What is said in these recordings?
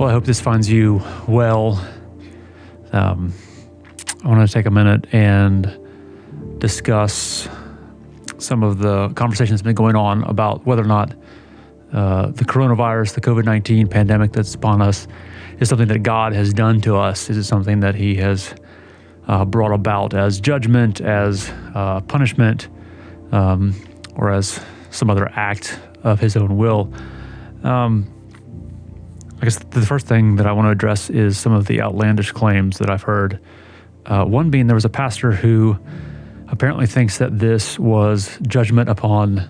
Well, I hope this finds you well. Um, I want to take a minute and discuss some of the conversation that's been going on about whether or not uh, the coronavirus, the COVID 19 pandemic that's upon us, is something that God has done to us. Is it something that He has uh, brought about as judgment, as uh, punishment, um, or as some other act of His own will? Um, I guess the first thing that I want to address is some of the outlandish claims that I've heard. Uh, one being there was a pastor who apparently thinks that this was judgment upon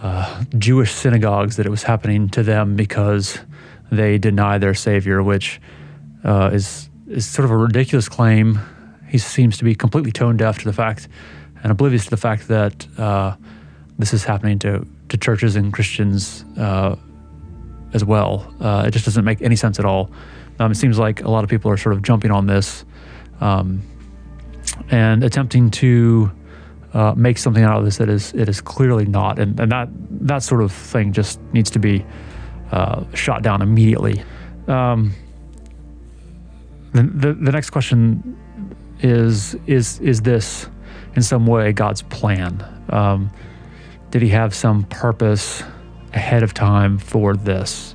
uh, Jewish synagogues, that it was happening to them because they deny their Savior, which uh, is is sort of a ridiculous claim. He seems to be completely tone deaf to the fact and oblivious to the fact that uh, this is happening to to churches and Christians uh, as well. Uh, it just doesn't make any sense at all. Um, it seems like a lot of people are sort of jumping on this um, and attempting to uh, make something out of this that is it is clearly not, and, and that that sort of thing just needs to be uh, shot down immediately. Um, the, the the next question is is is this in some way God's plan? Um, did He have some purpose? Ahead of time for this?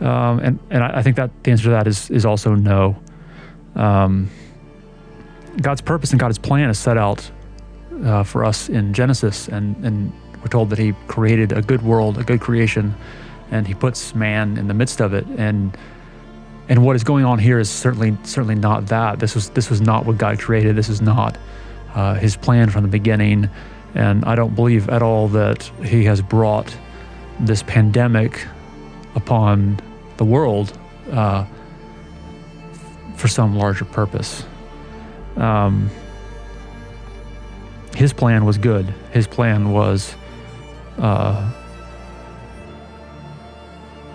Um, and and I, I, think that the answer to that is is also no. Um, God's purpose and God's plan is set out uh, for us in Genesis, and and we're told that He created a good world, a good creation, and He puts man in the midst of it. And and what is going on here is certainly certainly not that. This was this was not what God created. This is not uh, His plan from the beginning. And I don't believe at all that He has brought this pandemic upon the world uh, for some larger purpose. Um, his plan was good. His plan was uh,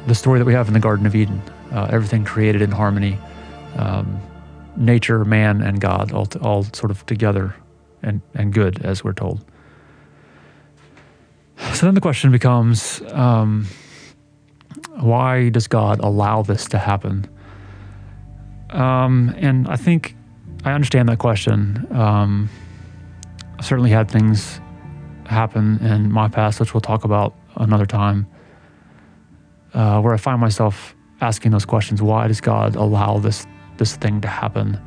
the story that we have in the Garden of Eden. Uh, everything created in harmony, um, nature, man, and God, all, all sort of together and, and good, as we're told. So then the question becomes um, why does God allow this to happen? Um, and I think I understand that question. Um, I've certainly had things happen in my past, which we'll talk about another time, uh, where I find myself asking those questions. Why does God allow this this thing to happen?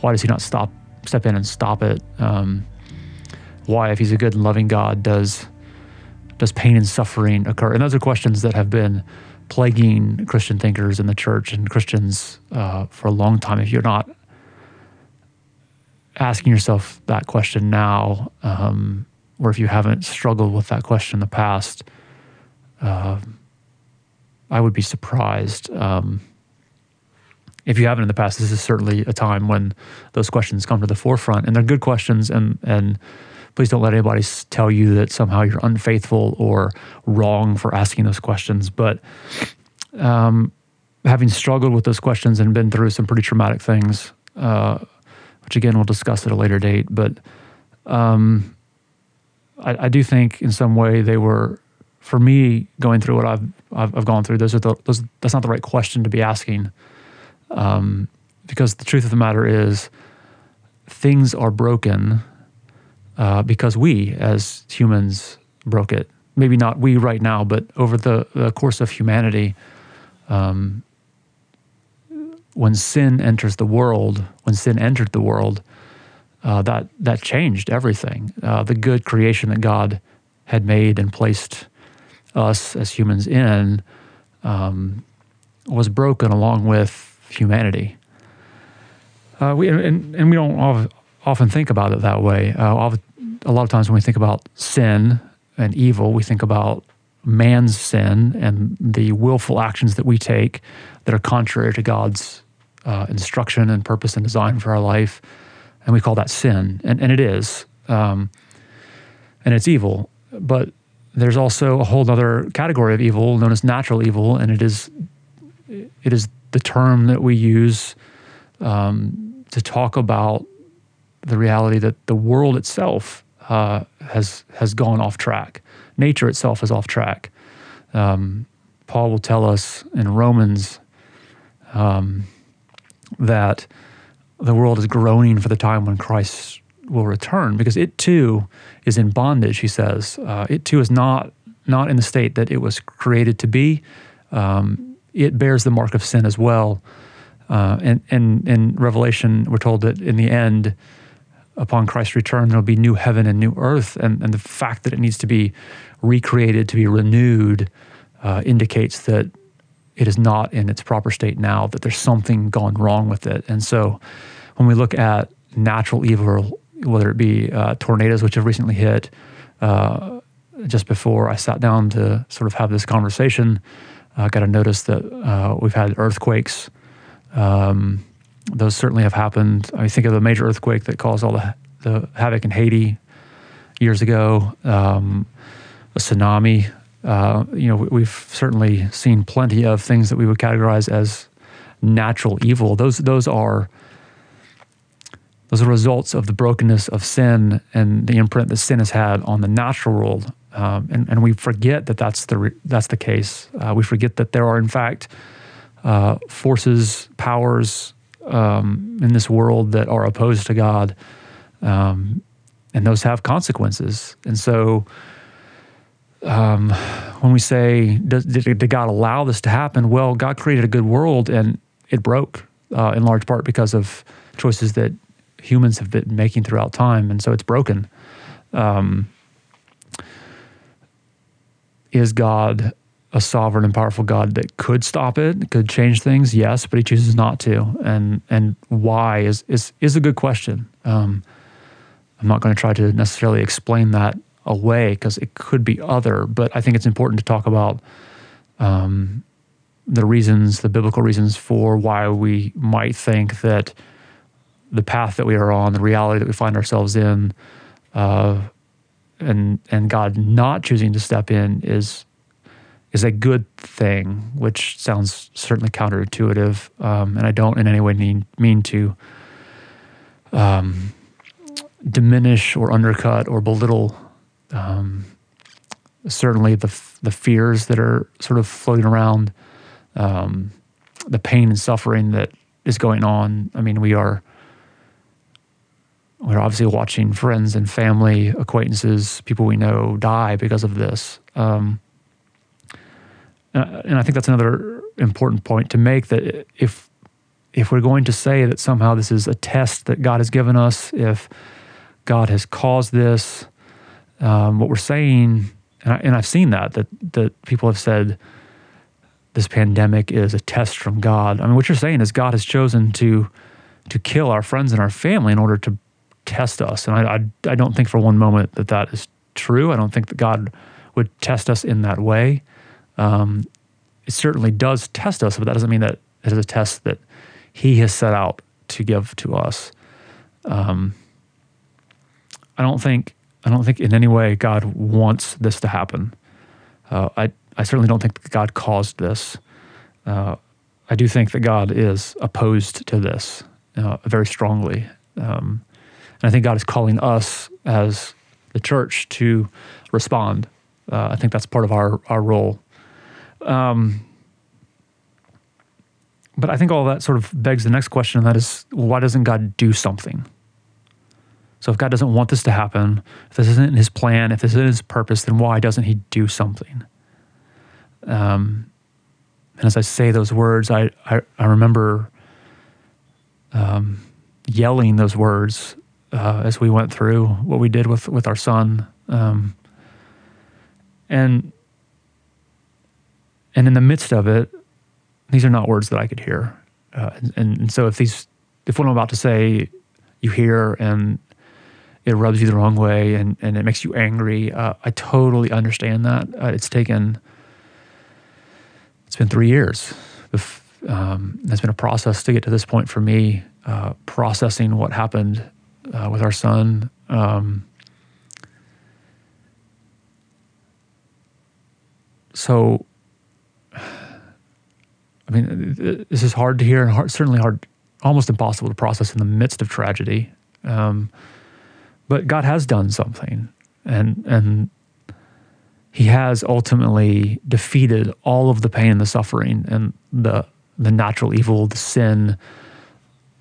Why does He not stop, step in and stop it? Um, why, if He's a good and loving God, does does pain and suffering occur? And those are questions that have been plaguing Christian thinkers in the church and Christians uh, for a long time. If you're not asking yourself that question now, um, or if you haven't struggled with that question in the past, uh, I would be surprised. Um, if you haven't in the past, this is certainly a time when those questions come to the forefront, and they're good questions, and and please don't let anybody tell you that somehow you're unfaithful or wrong for asking those questions. But um, having struggled with those questions and been through some pretty traumatic things, uh, which again we'll discuss at a later date, but um, I, I, do think in some way they were, for me, going through what I've I've, I've gone through. Those are the, those. That's not the right question to be asking, um, because the truth of the matter is, things are broken uh, because we as humans broke it. Maybe not we right now, but over the, the course of humanity, um, when sin enters the world, when sin entered the world, uh, that that changed everything. Uh, the good creation that God had made and placed us as humans in um, was broken along with humanity. Uh, we and, and we don't often think about it that way. Uh, a lot of times when we think about sin and evil, we think about man's sin and the willful actions that we take that are contrary to God's uh, instruction and purpose and design for our life. And we call that sin. And, and it is. Um, and it's evil. But there's also a whole other category of evil known as natural evil. And it is, it is the term that we use um, to talk about the reality that the world itself uh, has has gone off track. Nature itself is off track. Um, Paul will tell us in Romans um, that the world is groaning for the time when Christ will return because it too is in bondage. He says uh, it too is not not in the state that it was created to be. Um, it bears the mark of sin as well. Uh, and, and in Revelation, we're told that in the end, upon Christ's return, there'll be new heaven and new earth. And, and the fact that it needs to be recreated, to be renewed, uh, indicates that it is not in its proper state now, that there's something gone wrong with it. And so when we look at natural evil, whether it be uh, tornadoes, which have recently hit, uh, just before I sat down to sort of have this conversation, I got to notice that uh, we've had earthquakes. Um, those certainly have happened. I think of the major earthquake that caused all the, the havoc in Haiti years ago, um, a tsunami. Uh, you know, we've certainly seen plenty of things that we would categorize as natural evil. Those those are those are results of the brokenness of sin and the imprint that sin has had on the natural world. Um, and, and we forget that that's the re- that's the case. Uh, we forget that there are in fact uh, forces, powers um, in this world that are opposed to God, um, and those have consequences. And so, um, when we say, does, did, did, God allow this to happen? Well, God created a good world, and it broke uh, in large part because of choices that humans have been making throughout time, and so it's broken. Um, is God a sovereign and powerful God that could stop it, could change things? Yes, but He chooses not to. And and why is is is a good question. Um, I'm not going to try to necessarily explain that away because it could be other, but I think it's important to talk about um, the reasons, the biblical reasons for why we might think that the path that we are on, the reality that we find ourselves in, uh, and and God not choosing to step in is is a good thing, which sounds certainly counterintuitive, um, and I don't in any way mean mean to um, diminish or undercut or belittle um, certainly the the fears that are sort of floating around, um, the pain and suffering that is going on. I mean, we are we're obviously watching friends and family, acquaintances, people we know die because of this. Um, and I think that's another important point to make that if if we're going to say that somehow this is a test that God has given us, if God has caused this, um, what we're saying, and, I, I've seen that that that people have said this pandemic is a test from God. I mean, what you're saying is God has chosen to to kill our friends and our family in order to test us. And I, I, I, don't think for one moment that that is true. I don't think that God would test us in that way. Um, it certainly does test us, but that doesn't mean that it is a test that He has set out to give to us. Um, I don't think I don't think in any way God wants this to happen. Uh, I I certainly don't think that God caused this. Uh, I do think that God is opposed to this uh, very strongly. Um, and I think God is calling us as the church to respond. Uh, I think that's part of our, our role. Um, but I think all that sort of begs the next question, and that is why doesn't God do something? So if God doesn't want this to happen, if this isn't his plan, if this isn't his purpose, then why doesn't he do something? Um, and as I say those words, I, I, I remember um, yelling those words uh, as we went through what we did with with our son, um, and and in the midst of it, these are not words that I could hear, uh, and, and so if these if what I'm about to say you hear and it rubs you the wrong way and, and it makes you angry. Uh, I totally understand that. Uh, it's taken, it's been three years. Um, it's been a process to get to this point for me, uh, processing what happened uh, with our son. Um, so, I mean, this is hard to hear and hard, certainly hard, almost impossible to process in the midst of tragedy. Um, but God has done something, and and He has ultimately defeated all of the pain and the suffering and the the natural evil, the sin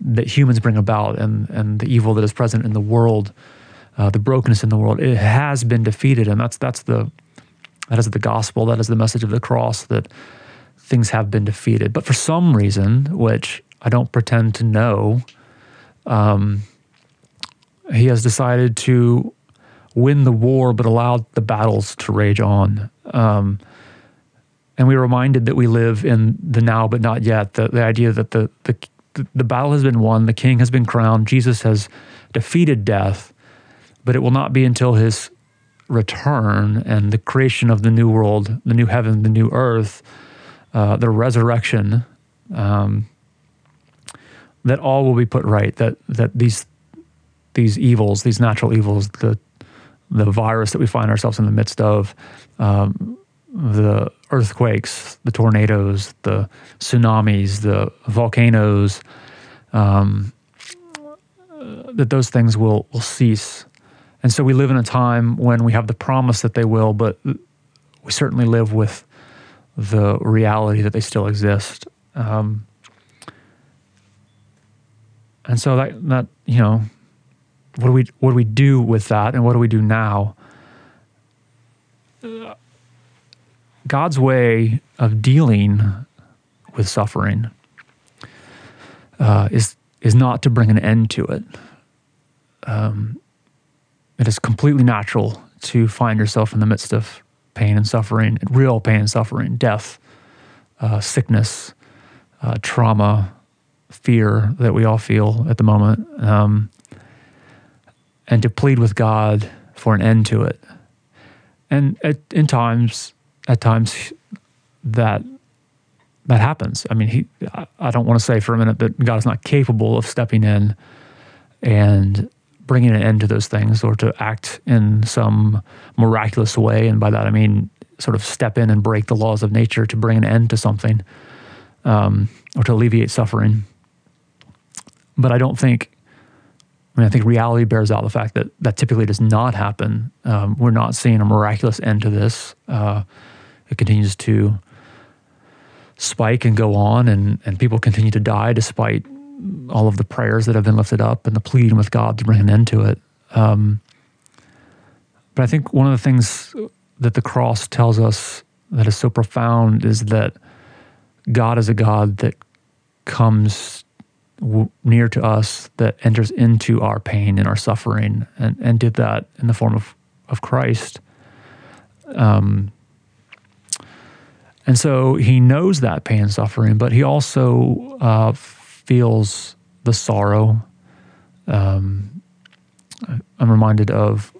that humans bring about, and and the evil that is present in the world, uh, the brokenness in the world, it has been defeated, and that's that's the that is the gospel. That is the message of the cross that things have been defeated. But for some reason, which I don't pretend to know, um, he has decided to win the war, but allowed the battles to rage on. Um, and we're reminded that we live in the now, but not yet. The, the idea that the, the the battle has been won, the king has been crowned, Jesus has defeated death, but it will not be until his return and the creation of the new world, the new heaven, the new earth, uh, the resurrection, um, that all will be put right. That that these these evils, these natural evils, the the virus that we find ourselves in the midst of, um, the earthquakes, the tornadoes, the tsunamis, the volcanoes, um, that those things will will cease and so we live in a time when we have the promise that they will, but we certainly live with the reality that they still exist. Um, and so that that you know, what do we what do we do with that, and what do we do now? God's way of dealing with suffering uh, is is not to bring an end to it. Um, it is completely natural to find yourself in the midst of pain and suffering, real pain and suffering, death, uh, sickness, uh, trauma, fear that we all feel at the moment, um, and to plead with God for an end to it. And at, in times, at times, that that happens. I mean, he. I don't want to say for a minute that God is not capable of stepping in and bringing an end to those things or to act in some miraculous way. And by that, I mean sort of step in and break the laws of nature to bring an end to something um, or to alleviate suffering. But I don't think, I mean, I think reality bears out the fact that that typically does not happen. Um, we're not seeing a miraculous end to this. Uh, it continues to spike and go on, and, and people continue to die despite all of the prayers that have been lifted up and the pleading with God to bring an end to it. Um, but I think one of the things that the cross tells us that is so profound is that God is a God that comes w- near to us, that enters into our pain and our suffering, and, and did that in the form of, of Christ. Um, and so he knows that pain and suffering, but he also uh, feels the sorrow. Um, I'm reminded of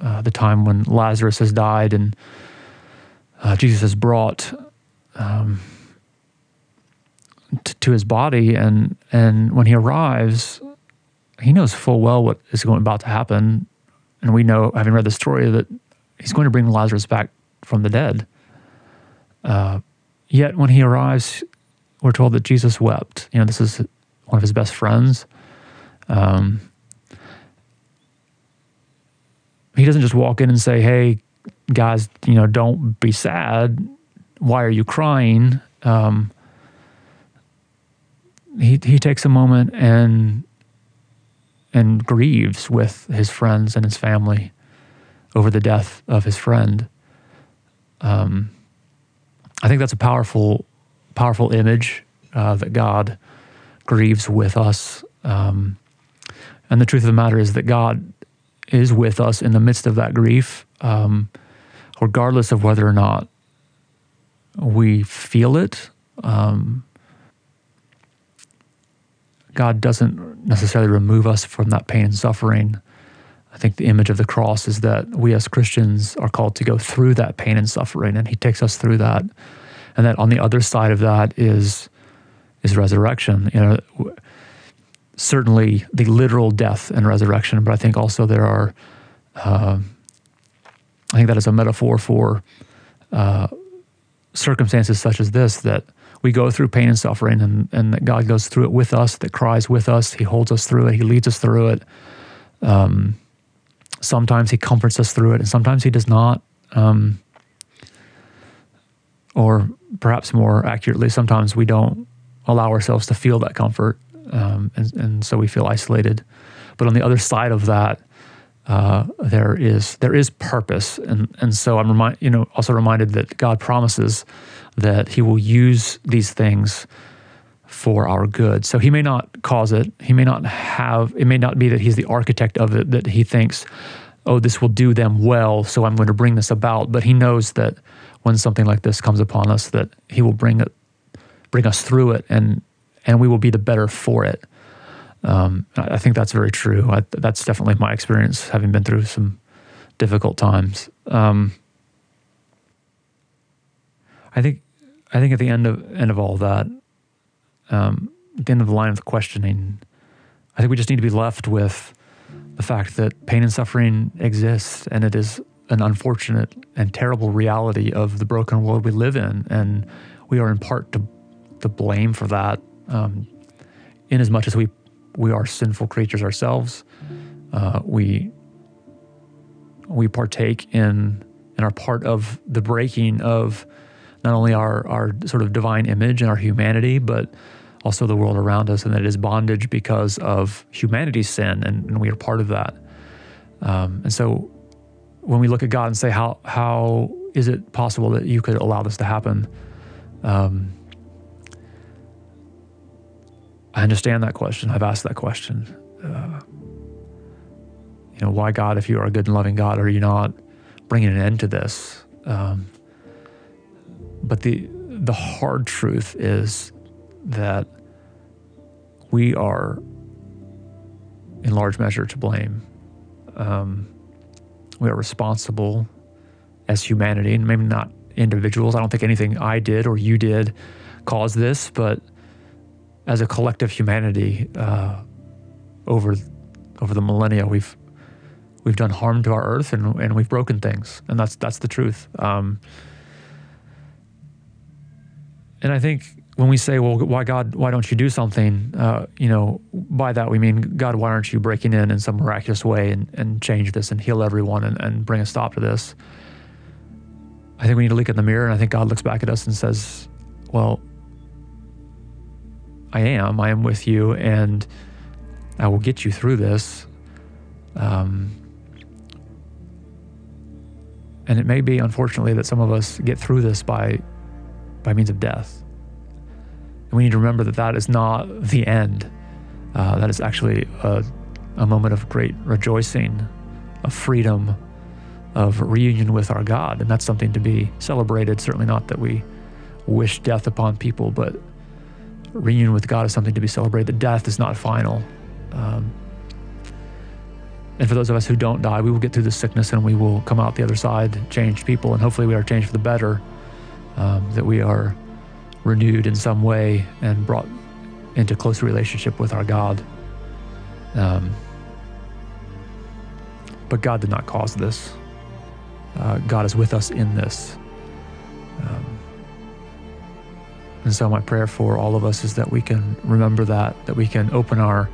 uh, the time when Lazarus has died and uh, Jesus has brought um, t- to his body, and and when he arrives, he knows full well what is going about to happen, and we know, having read the story, that he's going to bring Lazarus back from the dead. Uh, yet when he arrives, we're told that Jesus wept. You know, this is one of his best friends. Um, he doesn't just walk in and say, "Hey, guys, you know, don't be sad. Why are you crying?" Um, he he takes a moment and and grieves with his friends and his family over the death of his friend. Um, I think that's a powerful powerful image uh, that God grieves with us. Um, and the truth of the matter is that God is with us in the midst of that grief, um, regardless of whether or not we feel it. Um, God doesn't necessarily remove us from that pain and suffering. I think the image of the cross is that we as Christians are called to go through that pain and suffering, and He takes us through that and that on the other side of that is is resurrection. You know, certainly the literal death and resurrection, but I think also there are. Uh, I think that is a metaphor for uh, circumstances such as this that we go through pain and suffering, and, and that God goes through it with us, that cries with us, He holds us through it, He leads us through it. Um, sometimes He comforts us through it, and sometimes He does not. Um, or perhaps more accurately, sometimes we don't allow ourselves to feel that comfort, um, and, and so we feel isolated. But on the other side of that, uh, there is there is purpose, and and so I'm remind you know also reminded that God promises that He will use these things for our good. So He may not cause it. He may not have. It may not be that He's the architect of it. That He thinks, oh, this will do them well, so I'm going to bring this about. But He knows that when something like this comes upon us, that He will bring it, bring us through it, and and we will be the better for it. Um, I think that's very true. I, that's definitely my experience, having been through some difficult times. Um, I think, I think at the end of end of all that, um, at the end of the line of questioning, I think we just need to be left with the fact that pain and suffering exists, and it is an unfortunate and terrible reality of the broken world we live in, and we are in part to blame for that. Um, in as much as we we are sinful creatures ourselves. Uh, we we partake in and are part of the breaking of not only our our sort of divine image and our humanity, but also the world around us, and that it is bondage because of humanity's sin, and, and we are part of that. Um, and so, when we look at God and say, "How how is it possible that you could allow this to happen?" Um, I understand that question. I've asked that question. Uh, you know, why God, if you are a good and loving God, are you not bringing an end to this? Um, but the the hard truth is that we are, in large measure, to blame. Um, we are responsible as humanity, and maybe not individuals. I don't think anything I did or you did caused this, but as a collective humanity uh, over over the millennia we've we've done harm to our earth and, and we've broken things and that's that's the truth um, and I think when we say well why God why don't you do something uh, you know by that we mean God why aren't you breaking in in some miraculous way and, and change this and heal everyone and, and bring a stop to this I think we need to look in the mirror and I think God looks back at us and says well I am. I am with you, and I will get you through this. Um, and it may be, unfortunately, that some of us get through this by by means of death. And we need to remember that that is not the end. Uh, that is actually a, a moment of great rejoicing, of freedom, of reunion with our God, and that's something to be celebrated. Certainly not that we wish death upon people, but reunion with God is something to be celebrated. The death is not final. Um, and for those of us who don't die, we will get through this sickness and we will come out the other side changed people. And hopefully, we are changed for the better, um, that we are renewed in some way and brought into closer relationship with our God. Um, but God did not cause this. Uh, God is with us in this. Um, and so, my prayer for all of us is that we can remember that, that we can open our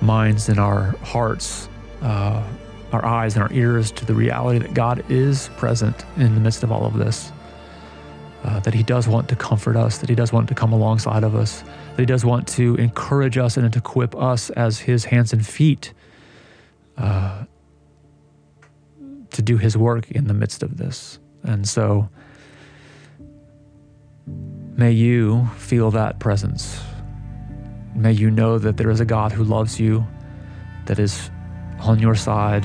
minds and our hearts, uh, our eyes and our ears to the reality that God is present in the midst of all of this. Uh, that He does want to comfort us, that He does want to come alongside of us, that He does want to encourage us and to equip us as His hands and feet uh, to do His work in the midst of this. And so, May you feel that presence. May you know that there is a God who loves you, that is on your side,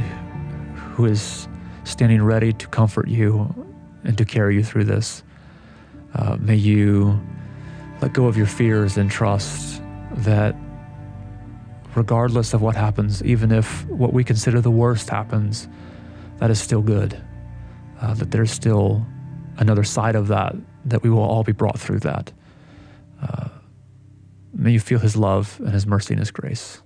who is standing ready to comfort you and to carry you through this. Uh, may you let go of your fears and trust that regardless of what happens, even if what we consider the worst happens, that is still good. Uh, that there's still another side of that that we will all be brought through that. Uh, may you feel his love and his mercy and his grace.